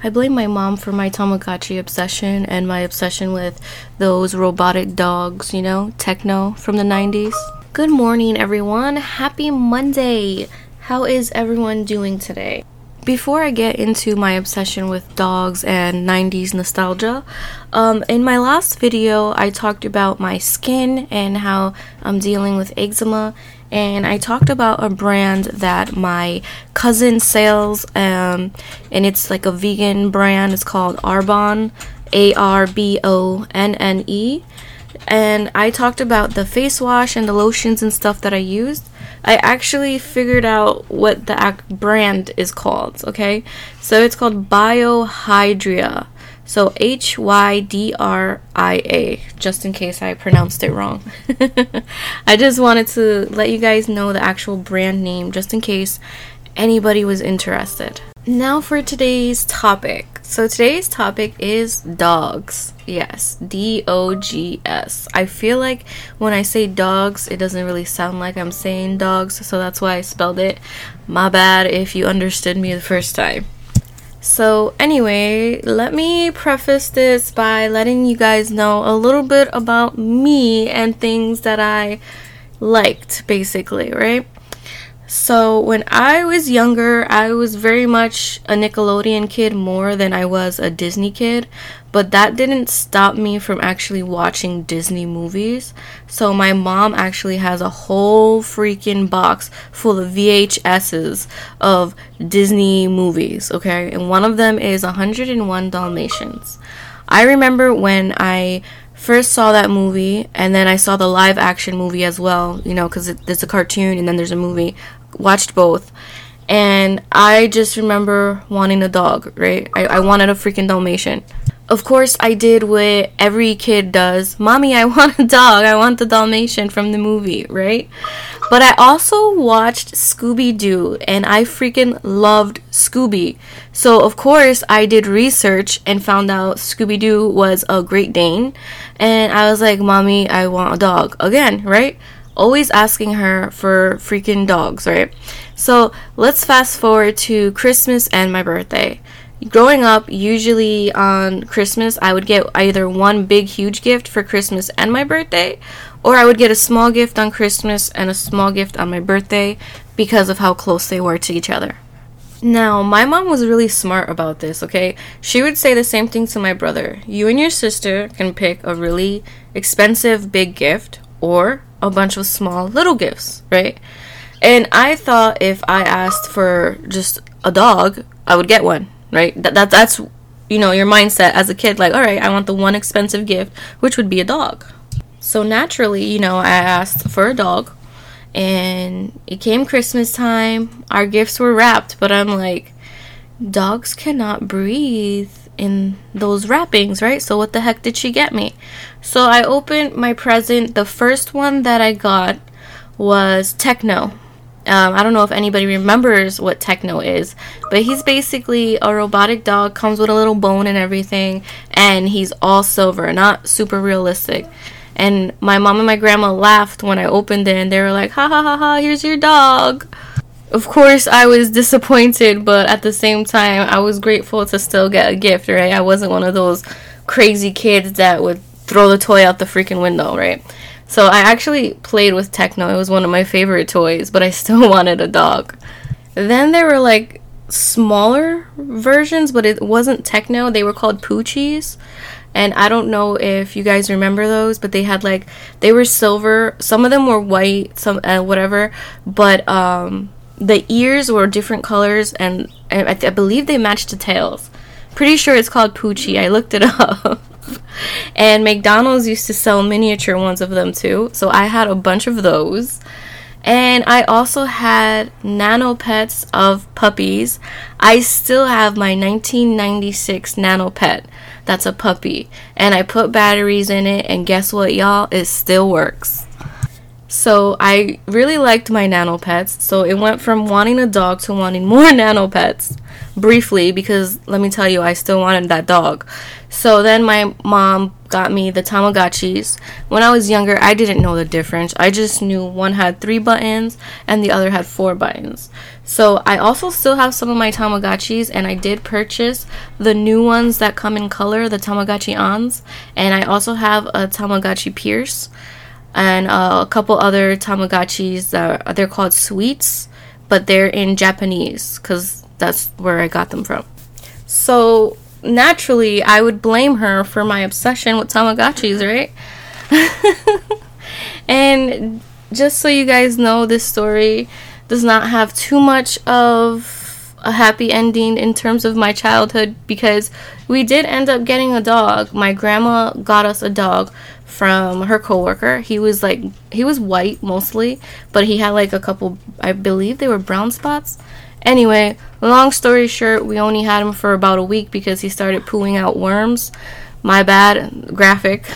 I blame my mom for my Tamagotchi obsession and my obsession with those robotic dogs, you know, Tekno from the 90s. Good morning, everyone. Happy Monday. How is everyone doing today? Before I get into my obsession with dogs and 90s nostalgia, um, in my last video, I talked about my skin and how I'm dealing with eczema. And I talked about a brand that my cousin sells, um, and it's like a vegan brand. It's called Arbonne, A R B O N N E. And I talked about the face wash and the lotions and stuff that I used. I actually figured out what the ac- brand is called, okay? So it's called Bio-Hydria. So H Y D R I A, just in case I pronounced it wrong. I just wanted to let you guys know the actual brand name, just in case anybody was interested. Now for today's topic. So today's topic is dogs. Yes, D O G S. I feel like when I say dogs, it doesn't really sound like I'm saying dogs, so that's why I spelled it. My bad if you understood me the first time. So, anyway, let me preface this by letting you guys know a little bit about me and things that I liked, basically, right? So, when I was younger, I was very much a Nickelodeon kid more than I was a Disney kid, but that didn't stop me from actually watching Disney movies. So, my mom actually has a whole freaking box full of VHSs of Disney movies, okay? And one of them is 101 Dalmatians. I remember when I first saw that movie and then I saw the live action movie as well, you know, because there's a cartoon and then there's a movie watched both. And I just remember wanting a dog, right? I, I wanted a freaking Dalmatian. Of course, I did what every kid does. Mommy, I want a dog. I want the Dalmatian from the movie, right? But I also watched Scooby Doo and I freaking loved Scooby. So, of course, I did research and found out Scooby Doo was a Great Dane. And I was like, Mommy, I want a dog. Again, right? Always asking her for freaking dogs, right? So let's fast forward to Christmas and my birthday. Growing up, usually on Christmas, I would get either one big, huge gift for Christmas and my birthday, or I would get a small gift on Christmas and a small gift on my birthday because of how close they were to each other. Now, my mom was really smart about this, okay? She would say the same thing to my brother. You and your sister can pick a really expensive big gift or a bunch of small little gifts, right? And I thought if I asked for just a dog, I would get one, right? That, that that's you know your mindset as a kid like, all right, I want the one expensive gift, which would be a dog. So naturally, you know, I asked for a dog and it came Christmas time. Our gifts were wrapped, but I'm like dogs cannot breathe in those wrappings, right? So what the heck did she get me? So I opened my present. The first one that I got was Tekno. Um, I don't know if anybody remembers what Tekno is, but he's basically a robotic dog, comes with a little bone and everything, and he's all silver, not super realistic. And my mom and my grandma laughed when I opened it, and they were like, ha ha ha ha, here's your dog of course I was disappointed, but at the same time I was grateful to still get a gift, right? I wasn't one of those crazy kids that would throw the toy out the freaking window, right? So I actually played with Tekno. It was one of my favorite toys, but I still wanted a dog. Then there were like smaller versions, but it wasn't Tekno. They were called Poochies. And I don't know if you guys remember those, but they had like they were silver. Some of them were white, some uh, whatever. But um the ears were different colors, and I, I believe they matched the tails. Pretty sure it's called Poochie. I looked it up. and McDonald's used to sell miniature ones of them too, so I had a bunch of those. And I also had nano pets of puppies. I still have my 1996 nano pet. That's a puppy. And I put batteries in it, and guess what, y'all? It still works. So I really liked my nano pets. So it went from wanting a dog to wanting more nano pets briefly because let me tell you, I still wanted that dog. So then my mom got me the Tamagotchis. When I was younger, I didn't know the difference. I just knew one had three buttons and the other had four buttons. So I also still have some of my Tamagotchis, and I did purchase the new ones that come in color, the Tamagotchi Ons, and I also have a Tamagotchi Pierce and uh, a couple other Tamagotchis that they're called sweets, but they're in Japanese because that's where I got them from. So naturally, I would blame her for my obsession with Tamagotchis, right? and just so you guys know, this story does not have too much of a happy ending in terms of my childhood because we did end up getting a dog. My grandma got us a dog from her coworker. He was like he was white mostly, but he had like a couple I believe they were brown spots. Anyway, long story short, we only had him for about a week because he started pooing out worms. My bad, graphic.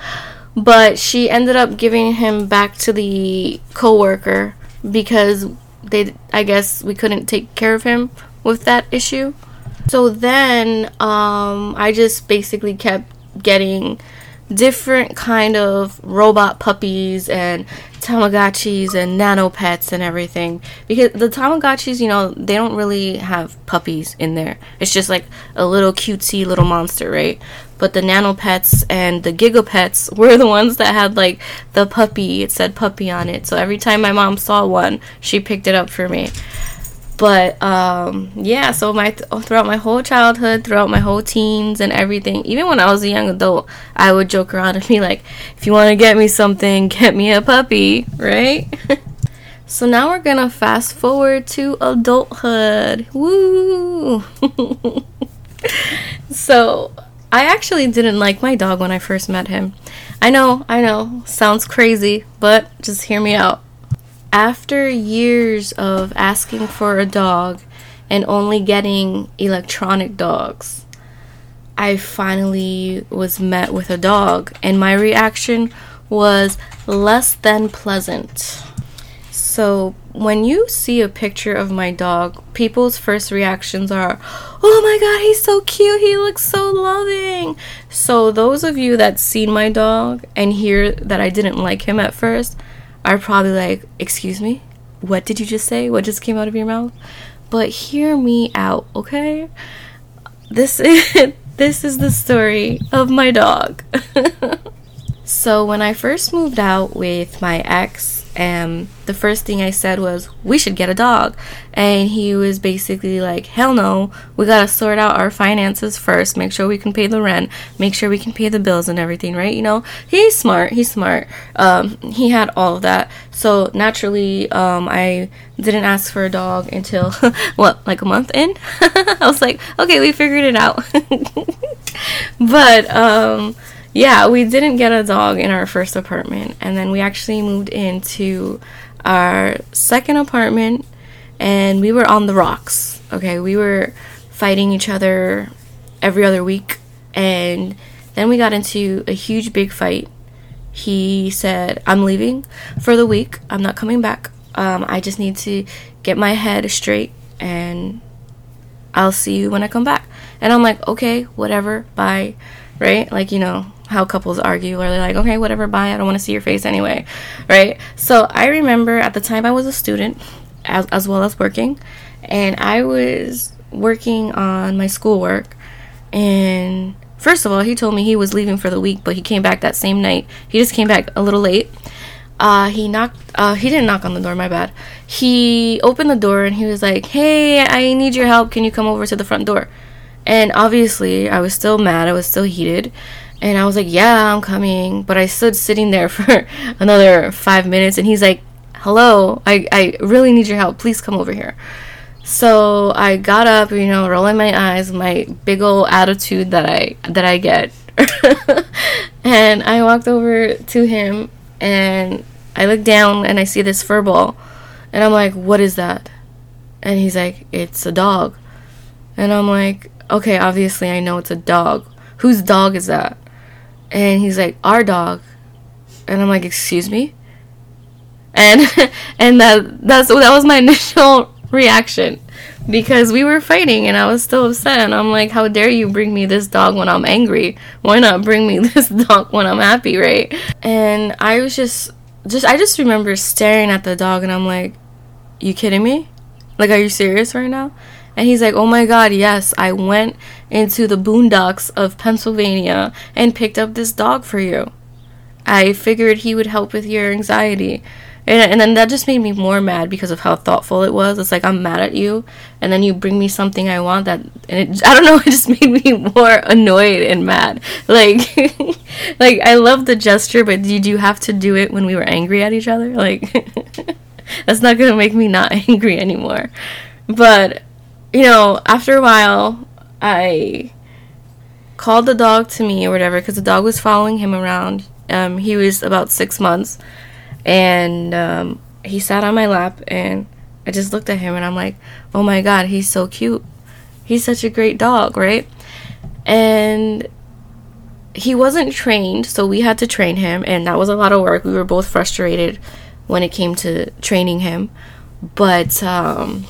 but she ended up giving him back to the coworker because they I guess we couldn't take care of him with that issue. So then um I just basically kept getting different kind of robot puppies and Tamagotchis and nano pets and everything because the Tamagotchis, you know, they don't really have puppies in there. It's just like a little cutesy little monster, right? But the nano pets and the gigapets were the ones that had like the puppy. It said puppy on it. So every time my mom saw one, she picked it up for me but um, yeah so my throughout my whole childhood throughout my whole teens and everything even when i was a young adult i would joke around and be like if you want to get me something get me a puppy right? So now we're gonna fast forward to adulthood. Woo! So i actually didn't like my dog when i first met him. I know i know sounds crazy but just hear me out after years of asking for a dog and only getting electronic dogs, I finally was met with a dog, and my reaction was less than pleasant. So, when you see a picture of my dog, people's first reactions are, Oh my god, he's so cute, he looks so loving. So, those of you that seen my dog and hear that I didn't like him at first, are probably like, Excuse me? What did you just say? What just came out of your mouth? But hear me out, okay? This is this is the story of my dog. so when I first moved out with my ex, and the first thing I said was, We should get a dog. And he was basically like, Hell no, we gotta sort out our finances first, make sure we can pay the rent, make sure we can pay the bills and everything, right? You know, he's smart, he's smart. Um, he had all of that. So naturally, um, I didn't ask for a dog until, what, like a month in? I was like, Okay, we figured it out. but, um, yeah, we didn't get a dog in our first apartment, and then we actually moved into our second apartment, and we were on the rocks. Okay, we were fighting each other every other week, and then we got into a huge big fight. He said, I'm leaving for the week, I'm not coming back. Um, I just need to get my head straight, and I'll see you when I come back. And I'm like, okay, whatever, bye. Right? Like, you know, how couples argue or they're like, okay, whatever, bye, I don't want to see your face anyway, right? So I remember at the time I was a student as, as well as working, and I was working on my schoolwork. And first of all, he told me he was leaving for the week, but he came back that same night. He just came back a little late. Uh, he knocked, uh, he didn't knock on the door, my bad. He opened the door and he was like, hey, I need your help. Can you come over to the front door? And obviously, I was still mad. I was still heated. And I was like, yeah, I'm coming. But I stood sitting there for another five minutes and he's like, hello, I, I really need your help. Please come over here. So I got up, you know, rolling my eyes, my big old attitude that I that I get. and I walked over to him and I look down and I see this fur ball. And I'm like, what is that? And he's like, it's a dog. And I'm like, okay, obviously I know it's a dog. Whose dog is that? And he's like, Our dog. And I'm like, Excuse me? and and that that's that was my initial reaction because we were fighting and I was still upset. And I'm like how dare you bring me this dog when I'm angry? Why not bring me this dog when I'm happy right? And I was just just I just remember staring at the dog and I'm like you kidding me? Like are you serious right now and he's like, Oh my god, yes, I went into the boondocks of Pennsylvania and picked up this dog for you. I figured he would help with your anxiety. And, and then that just made me more mad because of how thoughtful it was. It's like, I'm mad at you, and then you bring me something I want that, and it, I don't know, it just made me more annoyed and mad. Like, like I love the gesture, but did you have to do it when we were angry at each other? Like, that's not gonna make me not angry anymore. But you know, after a while, I called the dog to me or whatever because the dog was following him around. Um, he was about six months, and um, he sat on my lap, and I just looked at him, and I'm like, "Oh my god, he's so cute. He's such a great dog, right?" And he wasn't trained, so we had to train him, and that was a lot of work. We were both frustrated when it came to training him, but um,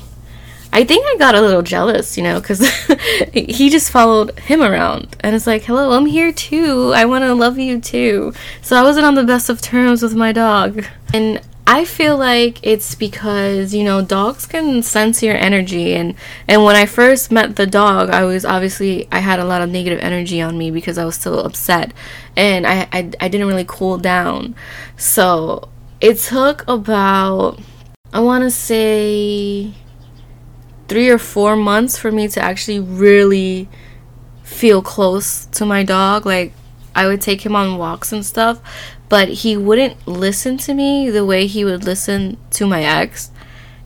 I think I got a little jealous, you know, because he just followed him around. And it's like, hello, I'm here too. I want to love you too. So I wasn't on the best of terms with my dog. And I feel like it's because, you know, dogs can sense your energy. And, and when I first met the dog, I was obviously, I had a lot of negative energy on me because I was still upset. And I, I, I didn't really cool down. So it took about, I want to say three or four months for me to actually really feel close to my dog. Like, I would take him on walks and stuff, but he wouldn't listen to me the way he would listen to my ex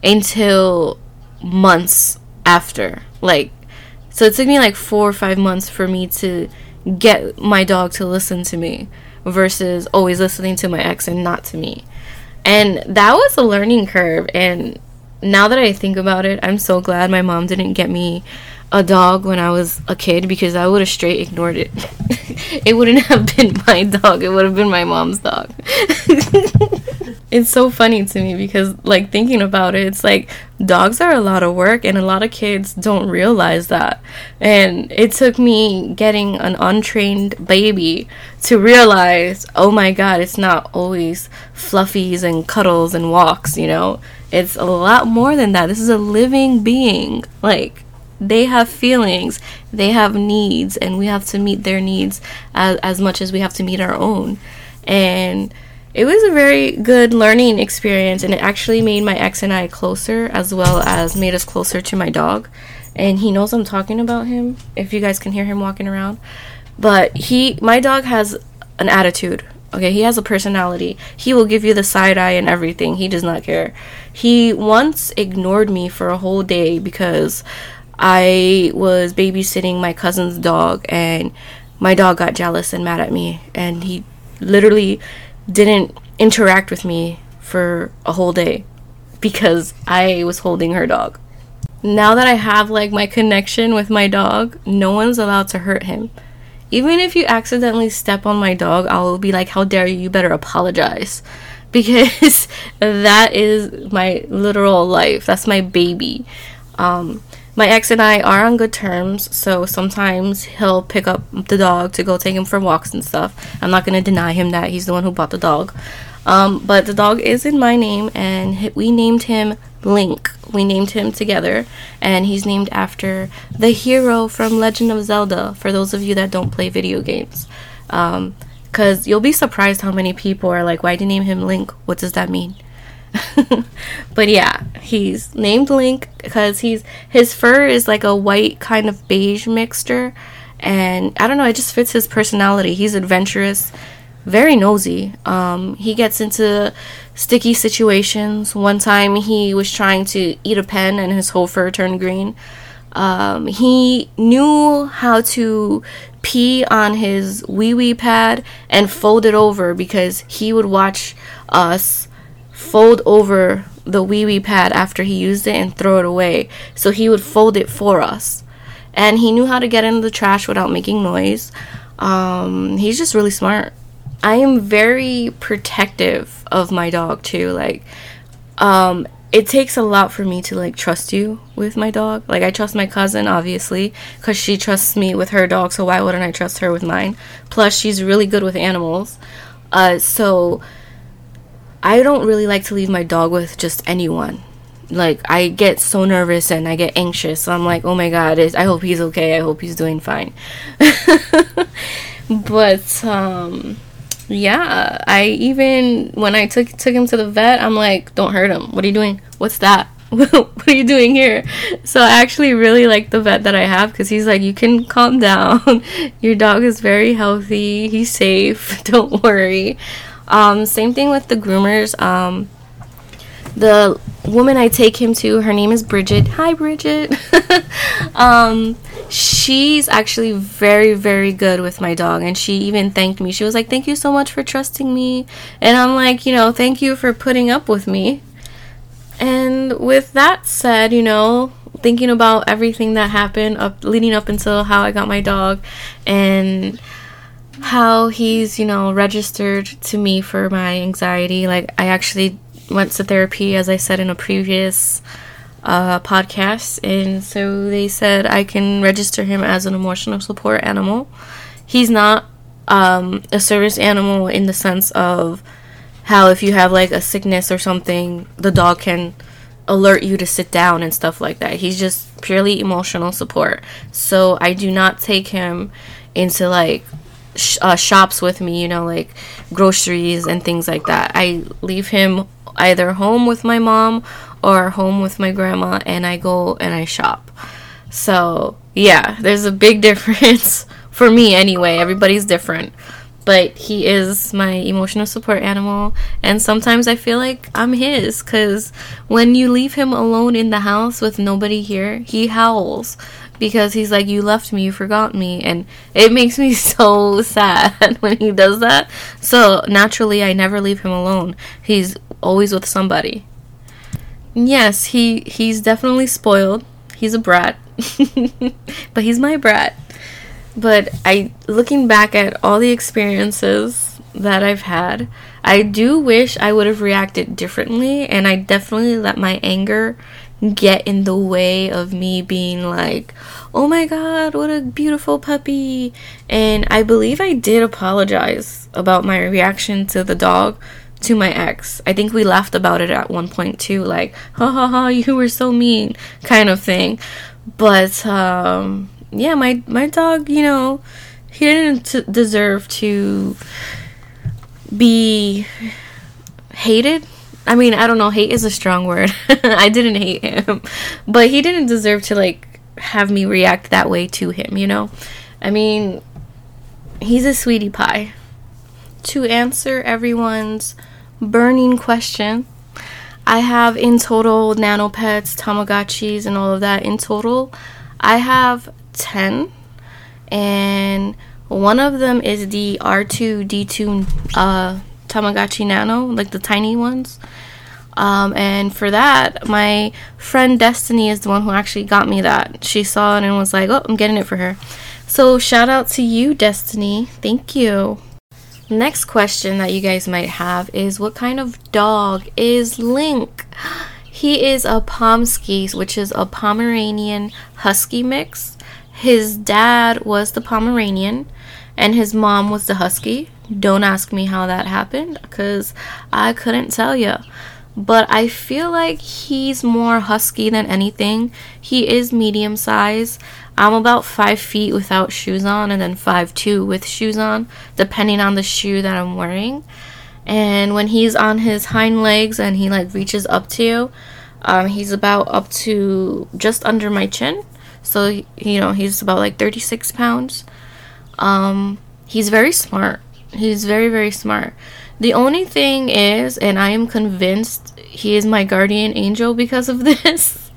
until months after. Like, so it took me like four or five months for me to get my dog to listen to me versus always listening to my ex and not to me. And that was a learning curve. And now that I think about it, I'm so glad my mom didn't get me a dog when I was a kid because I would have straight ignored it. it wouldn't have been my dog, it would have been my mom's dog. it's so funny to me because, like, thinking about it, it's like dogs are a lot of work, and a lot of kids don't realize that. And it took me getting an untrained baby to realize oh my god, it's not always fluffies and cuddles and walks, you know? It's a lot more than that. This is a living being. Like, they have feelings, they have needs, and we have to meet their needs as, as much as we have to meet our own. And it was a very good learning experience, and it actually made my ex and I closer, as well as made us closer to my dog. And he knows I'm talking about him, if you guys can hear him walking around. But he, my dog has an attitude Okay, he has a personality. He will give you the side eye and everything. He does not care. He once ignored me for a whole day because I was babysitting my cousin's dog and my dog got jealous and mad at me and he literally didn't interact with me for a whole day because I was holding her dog. Now that I have like my connection with my dog, no one's allowed to hurt him. Even if you accidentally step on my dog, I'll be like, How dare you? You better apologize. Because that is my literal life. That's my baby. Um, my ex and I are on good terms, so sometimes he'll pick up the dog to go take him for walks and stuff. I'm not gonna deny him that he's the one who bought the dog. Um, but the dog is in my name, and we named him Link. We named him together, and he's named after the hero from Legend of Zelda. For those of you that don't play video games, because um, you'll be surprised how many people are like, "Why do you name him Link? What does that mean?" but yeah, he's named Link because he's his fur is like a white kind of beige mixture, and I don't know, it just fits his personality. He's adventurous very nosy. Um, he gets into sticky situations. One time he was trying to eat a pen and his whole fur turned green. Um, he knew how to pee on his wee wee pad and fold it over because he would watch us fold over the wee wee pad after he used it and throw it away. So he would fold it for us. And he knew how to get into the trash without making noise. Um, he's just really smart I am very protective of my dog too. Like, um, it takes a lot for me to like trust you with my dog. Like, I trust my cousin obviously because she trusts me with her dog. So why wouldn't I trust her with mine? Plus, she's really good with animals. Uh, so I don't really like to leave my dog with just anyone. Like I get so nervous and I get anxious. So I'm like, oh my god, I hope he's okay. I hope he's doing fine. but um, yeah, I even when I took took him to the vet, I'm like, don't hurt him. What are you doing? What's that? what are you doing here? So I actually really like the vet that I have because he's like, you can calm down. Your dog is very healthy. He's safe. Don't worry. Um, same thing with the groomers. Um, the woman I take him to, her name is Bridget. Hi, Bridget. um, she's actually very, very good with my dog, and she even thanked me. She was like, "Thank you so much for trusting me," and I'm like, you know, thank you for putting up with me. And with that said, you know, thinking about everything that happened up leading up until how I got my dog, and how he's, you know, registered to me for my anxiety. Like, I actually went to therapy, as I said in a previous uh, podcast, and so they said I can register him as an emotional support animal. He's not um, a service animal in the sense of how if you have like a sickness or something, the dog can alert you to sit down and stuff like that. He's just purely emotional support. So I do not take him into like sh- uh, shops with me, you know, like groceries and things like that. I leave him either home with my mom or home with my grandma and I go and I shop. So, yeah, there's a big difference for me anyway. Everybody's different. But he is my emotional support animal, and sometimes I feel like I'm his because when you leave him alone in the house with nobody here, he howls because he's like, You left me, you forgot me. And it makes me so sad when he does that. So naturally, I never leave him alone. He's always with somebody. Yes, he he's definitely spoiled. He's a brat. but he's my brat. But I looking back at all the experiences that I've had, I do wish I would have reacted differently and I definitely let my anger get in the way of me being like, oh my god, what a beautiful puppy. And I believe I did apologize about my reaction to the dog to my ex. I think we laughed about it at one point too, like, ha ha ha, you were so mean, kind of thing. But, um, yeah, my, my dog, you know, he didn't t- deserve to be hated I mean, I don't know, hate is a strong word. I didn't hate him, but he didn't deserve to like have me react that way to him, you know? I mean, he's a sweetie pie. To answer everyone's burning question, I have in total nano pets, Tamagotchis, and all of that. In total, I have 10, and one of them is the R2D2 uh, Tamagotchi Nano, like the tiny ones. Um, and for that, my friend Destiny is the one who actually got me that. She saw it and was like, oh, I'm getting it for her. So shout out to you, Destiny. Thank you. Next question that you guys might have is what kind of dog is Link? He is a Pomsky, which is a Pomeranian Husky mix. His dad was the Pomeranian and his mom was the Husky. Don't ask me how that happened because I couldn't tell you. But I feel like he's more husky than anything. He is medium size. I'm about five feet without shoes on, and then five two with shoes on, depending on the shoe that I'm wearing. And when he's on his hind legs and he like reaches up to you, um, he's about up to just under my chin. So you know he's about like 36 pounds. Um, he's very smart. He's very, very smart. The only thing is, and I am convinced he is my guardian angel because of this,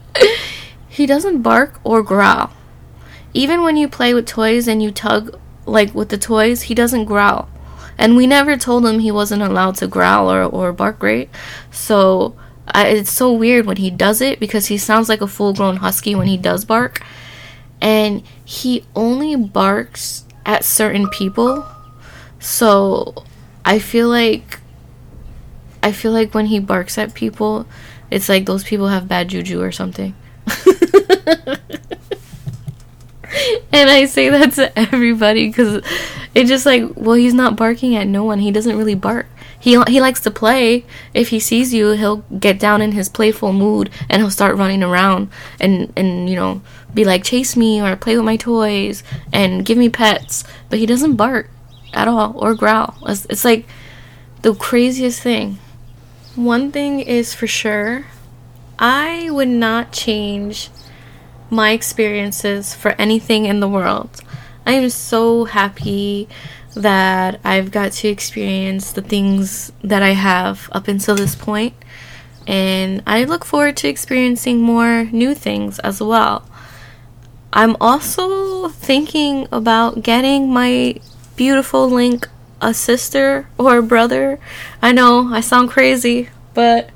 he doesn't bark or growl. Even when you play with toys and you tug like with the toys, he doesn't growl. And we never told him he wasn't allowed to growl or, or bark, right? So I, it's so weird when he does it because he sounds like a full grown husky when he does bark. And he only barks at certain people so I feel like I feel like when he barks at people, it's like those people have bad juju or something. and I say that to everybody because it's just like, well, he's not barking at no one. He doesn't really bark. He he likes to play. If he sees you, he'll get down in his playful mood and he'll start running around and and you know be like chase me or play with my toys and give me pets. But he doesn't bark at all or growl. It's, it's like the craziest thing. One thing is for sure, I would not change my experiences for anything in the world. I am so happy that I've got to experience the things that I have up until this point, and I look forward to experiencing more new things as well. I'm also thinking about getting my beautiful Link a sister or a brother. I know I sound crazy, but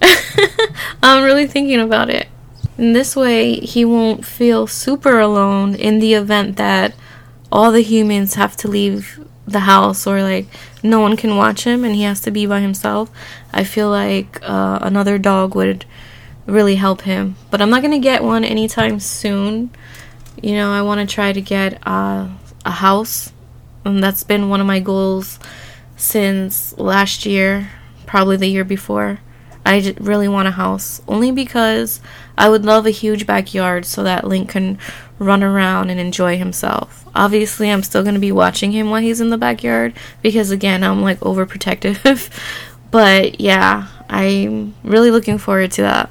I'm really thinking about it. In this way, he won't feel super alone in the event that all the humans have to leave the house or like no one can watch him and he has to be by himself. I feel like uh, another dog would really help him. But I'm not to get one anytime soon. You know, I want to try to get uh, a house. And that's been one of my goals since last year, probably the year before. I really want a house only because I would love a huge backyard so that Link can run around and enjoy himself. Obviously, I'm still going to be watching him while he's in the backyard because, again, I'm like overprotective. but yeah, I'm really looking forward to that.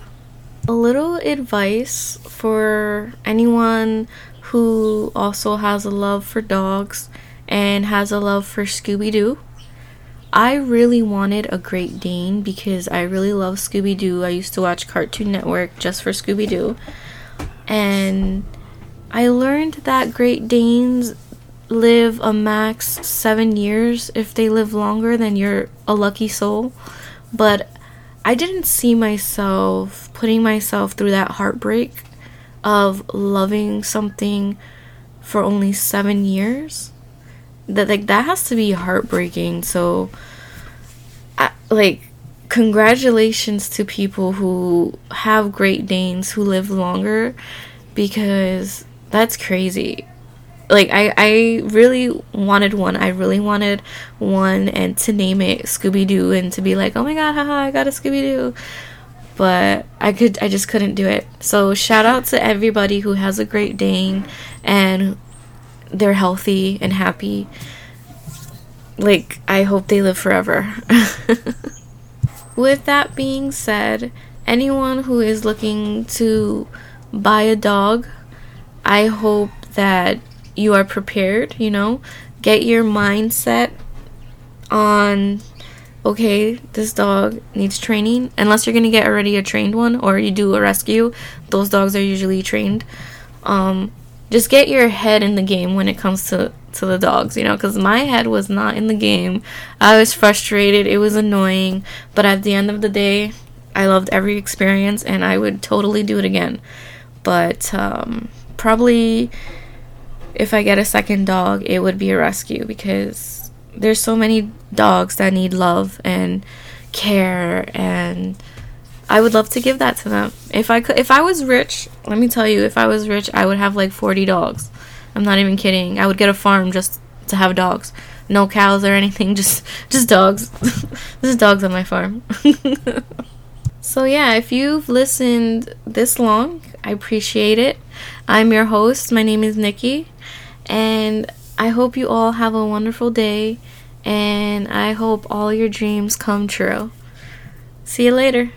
A little advice for anyone who also has a love for dogs and has a love for Scooby Doo. I really wanted a Great Dane because I really love Scooby Doo. I used to watch Cartoon Network just for Scooby Doo. And I learned that Great Danes live a max seven years. If they live longer, then you're a lucky soul. But I didn't see myself putting myself through that heartbreak of loving something for only seven years that like that has to be heartbreaking. So I, like congratulations to people who have great danes who live longer because that's crazy. Like I, I really wanted one. I really wanted one and to name it scooby-doo and to be like oh my god haha i got a scooby-doo. But i could i just couldn't do it. So shout out to everybody who has a great dane and they're healthy and happy. Like, I hope they live forever. With that being said, anyone who is looking to buy a dog, I hope that you are prepared, you know, get your mindset on okay, this dog needs training. Unless you're gonna get already a trained one or you do a rescue, those dogs are usually trained. Um, just get your head in the game when it comes to to the dogs, you know, because my head was not in the game. I was frustrated. It was annoying, but at the end of the day, I loved every experience, and I would totally do it again. But um, probably, if I get a second dog, it would be a rescue because there's so many dogs that need love and care and I would love to give that to them. If I could if I was rich, let me tell you, if I was rich, I would have like 40 dogs. I'm not even kidding. I would get a farm just to have dogs. No cows or anything, just just dogs. is dogs on my farm. so yeah, if you've listened this long, I appreciate it. I'm your host. My name is Nikki, and I hope you all have a wonderful day and I hope all your dreams come true. See you later.